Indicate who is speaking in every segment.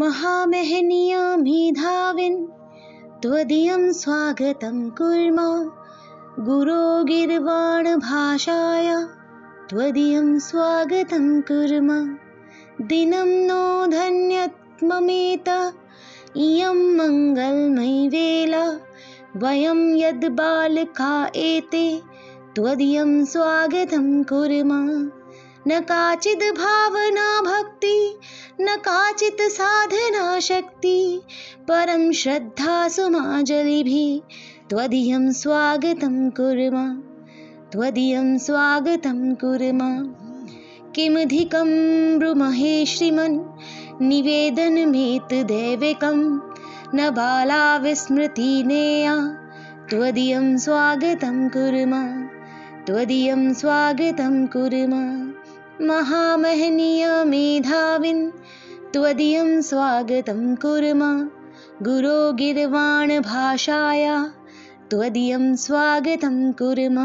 Speaker 1: महामहनीयमेधाविन् त्वदीयं स्वागतं कुर्म। गुरो गिर्वाणभाषाय त्वदीयं स्वागतं कुर्म। दिनं नो धन्यत्ममेत इयं मङ्गलमयी वेला वयं यद् बालका एते त्वदीयं स्वागतं कुर्म। न काचिद् भावना भक्ति न काचित् साधना शक्ति परं श्रद्धा सुमाजलिभिः त्वदीयं स्वागतं कुर्म त्वदीयं स्वागतं कुर्म। किमधिकं ब्रुमहे श्रीमन् निवेदनमेतदैविकं न बाला विस्मृतिनेया त्वदीयं स्वागतं कुर्म त्वदीयं स्वागतं कुर्म। महामहनीयमेधाविन् त्वदीयं स्वागतं कुर्म। गुरो गिर्वाणभाषाय त्वदीयं स्वागतं कुर्म।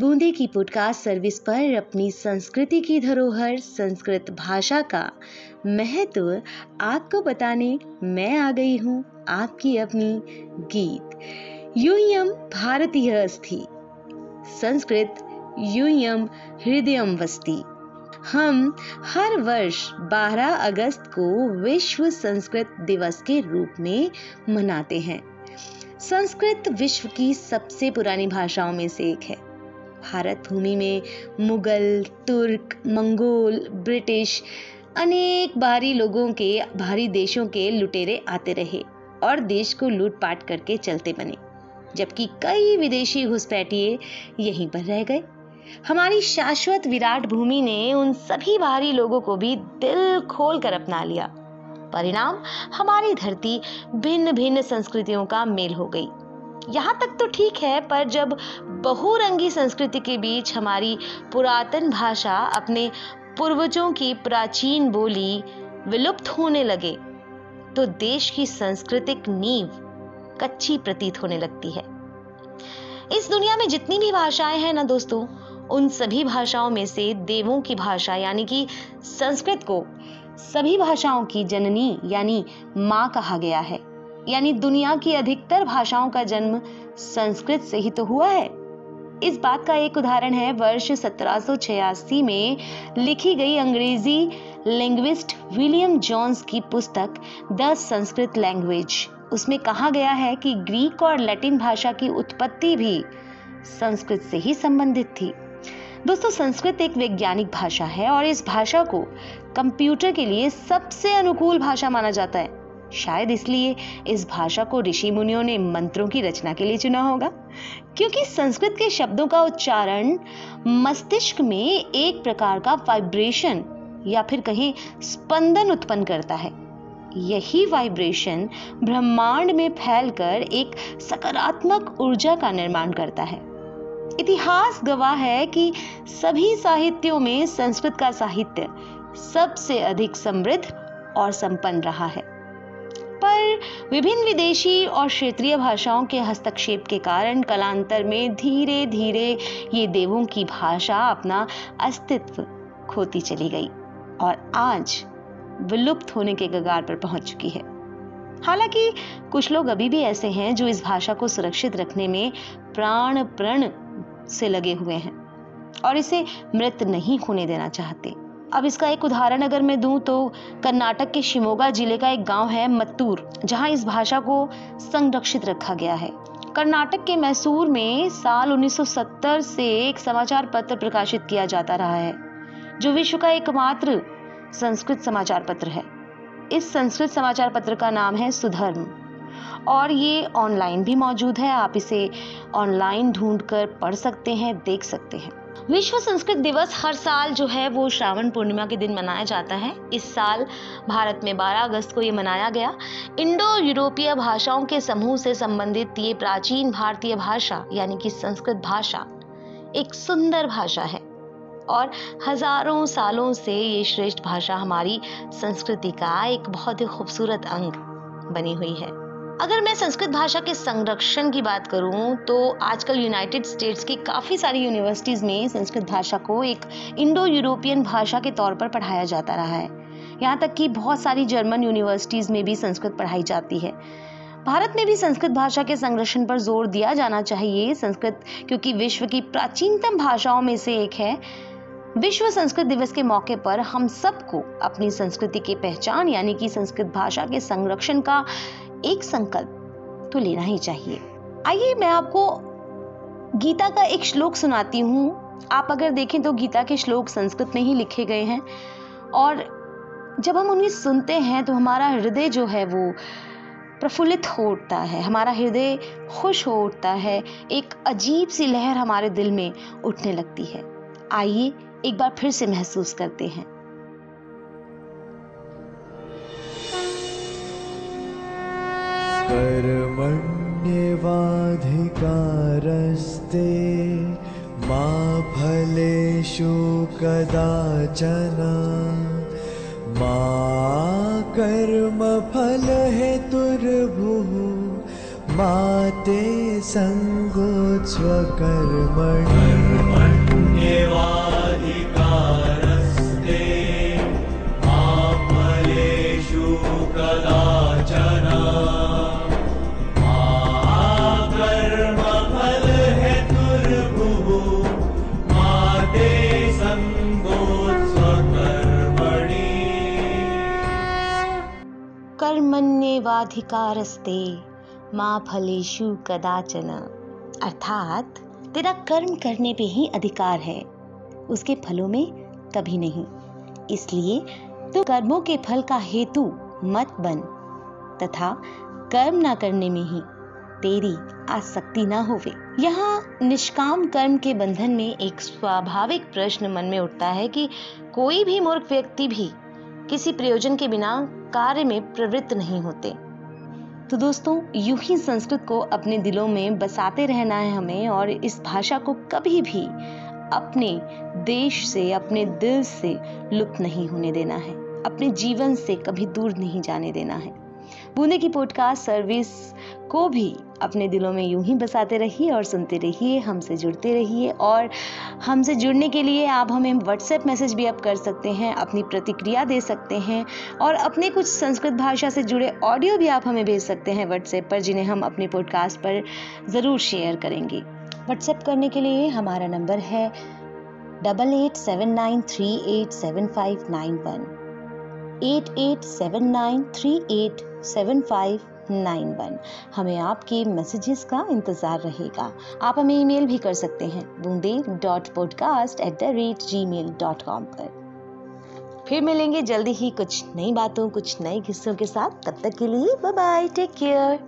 Speaker 1: बूंदी की पॉडकास्ट सर्विस पर अपनी संस्कृति की धरोहर, संस्कृत भाषा का महत्व आपको बताने मैं आ गई हूँ आपकी अपनी गीत। यूयम भारतीय अस्थि संस्कृत यूयम हृदयम वस्ती। हम हर वर्ष 12 अगस्त को विश्व संस्कृत दिवस के रूप में मनाते हैं। संस्कृत विश्व की सबसे पुरानी भाषाओं में से एक है। भारत भूमि में मुगल, तुर्क, मंगोल, ब्रिटिश अनेक बाहरी लोगों के भारी देशों के लुटेरे आते रहे और देश को लूटपाट करके चलते बने, जबकि कई विदेशी घुसपैठिए यहीं पर रह गए। हमारी शाश्वत विराट भूमि ने उन सभी बाहरी लोगों को भी दिल खोल कर अपना लिया। परिणाम, हमारी धरती भिन्न भिन्न संस्कृतियों का मेल हो गई। यहाँ तक तो ठीक है, पर जब बहुरंगी संस्कृति के बीच हमारी पुरातन भाषा अपने पूर्वजों की प्राचीन बोली विलुप्त होने लगे तो देश की सांस्कृतिक नींव कच्ची प्रतीत होने लगती है। इस दुनिया में जितनी भी भाषाएँ हैं ना दोस्तों उन सभी भाषाओं में से देवों की भाषा, यानी कि संस्कृत को सभी भाषाओं की जननी, यानी माँ कहा गया है। यानी दुनिया की अधिकतर भाषाओं का जन्म संस्कृत से ही तो हुआ है। इस बात का एक उदाहरण है, वर्ष 1786 में लिखी गई अंग्रेज़ी लिंग्विस्ट विलियम जॉन्स की पुस्तक द संस्कृत लैंग्वेज उसमें कहा गया है कि ग्रीक और लैटिन भाषा की उत्पत्ति भी संस्कृत से ही संबंधित थी। दोस्तों, संस्कृत एक वैज्ञानिक भाषा है और इस भाषा को कंप्यूटर के लिए सबसे अनुकूल भाषा माना जाता है। शायद इसलिए इस भाषा को ऋषि मुनियों ने मंत्रों की रचना के लिए चुना होगा, क्योंकि संस्कृत के शब्दों का उच्चारण मस्तिष्क में एक प्रकार का वाइब्रेशन या फिर कहीं स्पंदन उत्पन्न करता है। यही वाइब्रेशन ब्रह्मांड में फैलकर एक सकारात्मक ऊर्जा का निर्माण करता है। इतिहास गवाह है कि सभी साहित्यों में संस्कृत का साहित्य सबसे अधिक समृद्ध और संपन्न रहा है। पर विभिन्न विदेशी और क्षेत्रीय भाषाओं के हस्तक्षेप के कारण कलांतर में धीरे धीरे ये देवों की भाषा अपना अस्तित्व खोती चली गई और आज विलुप्त होने के कगार पर पहुँच चुकी है। हालाँकि कुछ लोग अभी भी ऐसे हैं जो इस भाषा को सुरक्षित रखने में प्राण प्रण से लगे हुए हैं। और इसे मृत नहीं होने देना चाहते। अब इसका एक उदाहरण अगर मैं दूँ तो कर्नाटक के शिमोगा ज़िले का एक गाँव है मत्तूर, जहाँ इस भाषा को संरक्षित रखा गया है। कर्नाटक के मैसूर में साल 1970 से एक समाचार पत्र प्रकाशित किया जाता रहा है, जो विश्व का एकमात्र संस्कृत समाचार पत्र है। इस संस्कृत समाचार पत्र का नाम है सुधर्म। और ये ऑनलाइन भी मौजूद है। आप इसे ऑनलाइन ढूंढ कर पढ़ सकते हैं, देख सकते हैं। विश्व संस्कृत दिवस हर साल जो है वो श्रावण पूर्णिमा के दिन मनाया जाता है। इस साल भारत में 12 अगस्त को ये मनाया गया। इंडो यूरोपीय भाषाओं के समूह से संबंधित ये प्राचीन भारतीय भाषा, यानी कि संस्कृत भाषा, एक सुंदर भाषा है। और हज़ारों सालों से ये श्रेष्ठ भाषा हमारी संस्कृति का एक बहुत ही खूबसूरत अंग बनी हुई है। अगर मैं संस्कृत भाषा के संरक्षण की बात करूँ तो आजकल यूनाइटेड स्टेट्स की काफ़ी सारी यूनिवर्सिटीज़ में संस्कृत भाषा को एक इंडो यूरोपियन भाषा के तौर पर पढ़ाया जाता रहा है। यहाँ तक कि बहुत सारी जर्मन यूनिवर्सिटीज़ में भी संस्कृत पढ़ाई जाती है। भारत में भी संस्कृत भाषा के संरक्षण पर ज़ोर दिया जाना चाहिए। संस्कृत, क्योंकि विश्व की प्राचीनतम भाषाओं में से एक है। विश्व संस्कृत दिवस के मौके पर हम सबको अपनी संस्कृति की पहचान, यानी कि संस्कृत भाषा के संरक्षण का एक संकल्प तो लेना ही चाहिए। आइए मैं आपको गीता का एक श्लोक सुनाती हूँ। आप अगर देखें तो गीता के श्लोक संस्कृत में ही लिखे गए हैं। और जब हम उन्हें सुनते हैं तो हमारा हृदय जो है वो प्रफुल्लित हो उठता है। हमारा हृदय खुश हो उठता है। एक अजीब सी लहर हमारे दिल में उठने लगती है। आइए एक बार फिर से महसूस करते हैं।
Speaker 2: कर्मण्येवाधिकारस्ते मा फलेषु कदाचन। मा कर्मफलहेतुर्भुः मा ते सङ्गोत्स्वकर्मण्येवाधिकारस्ते
Speaker 1: कर्मण्येवाधिकारस्ते माँ फलेशु कदाचन। अर्थात, तेरा कर्म करने पे ही अधिकार है। उसके फलों में कभी नहीं। इसलिए तू कर्मों के फल का हेतु मत बन, तथा कर्म ना करने में ही तेरी आसक्ति ना होवे। यहाँ निष्काम कर्म के बंधन में एक स्वाभाविक प्रश्न मन में उठता है कि कोई भी मूर्ख व्यक्ति भी किसी प्रयोजन के बिना कार्य में प्रवृत्त नहीं होते। तो दोस्तों, यूँ ही संस्कृत को अपने दिलों में बसाते रहना है हमें और इस भाषा को कभी भी अपने देश से, अपने दिल से लुप्त नहीं होने देना है। अपने जीवन से कभी दूर नहीं जाने देना है। बूंदे की पॉडकास्ट सर्विस को भी अपने दिलों में यूँ ही बसाते रहिए और सुनते रहिए, हमसे जुड़ते रहिए और हमसे जुड़ने के लिए आप हमें व्हाट्सएप मैसेज भी आप कर सकते हैं, अपनी प्रतिक्रिया दे सकते हैं और अपने कुछ संस्कृत भाषा से जुड़े ऑडियो भी आप हमें भेज सकते हैं व्हाट्सएप पर, जिन्हें हम अपने पॉडकास्ट पर ज़रूर शेयर करेंगे। व्हाट्सएप करने के लिए हमारा नंबर है double eight seven nine three eight seven five nine one eight eight seven nine three eight seven five nine one. हमें आपके मैसेजेस का इंतज़ार रहेगा। आप हमें ईमेल भी कर सकते हैं Boonde dot podcast at the rate gmail dot com पर। फिर मिलेंगे जल्दी ही कुछ नई बातों, कुछ नए किस्सों के साथ। तब तक के लिए बाय बाय टेक केयर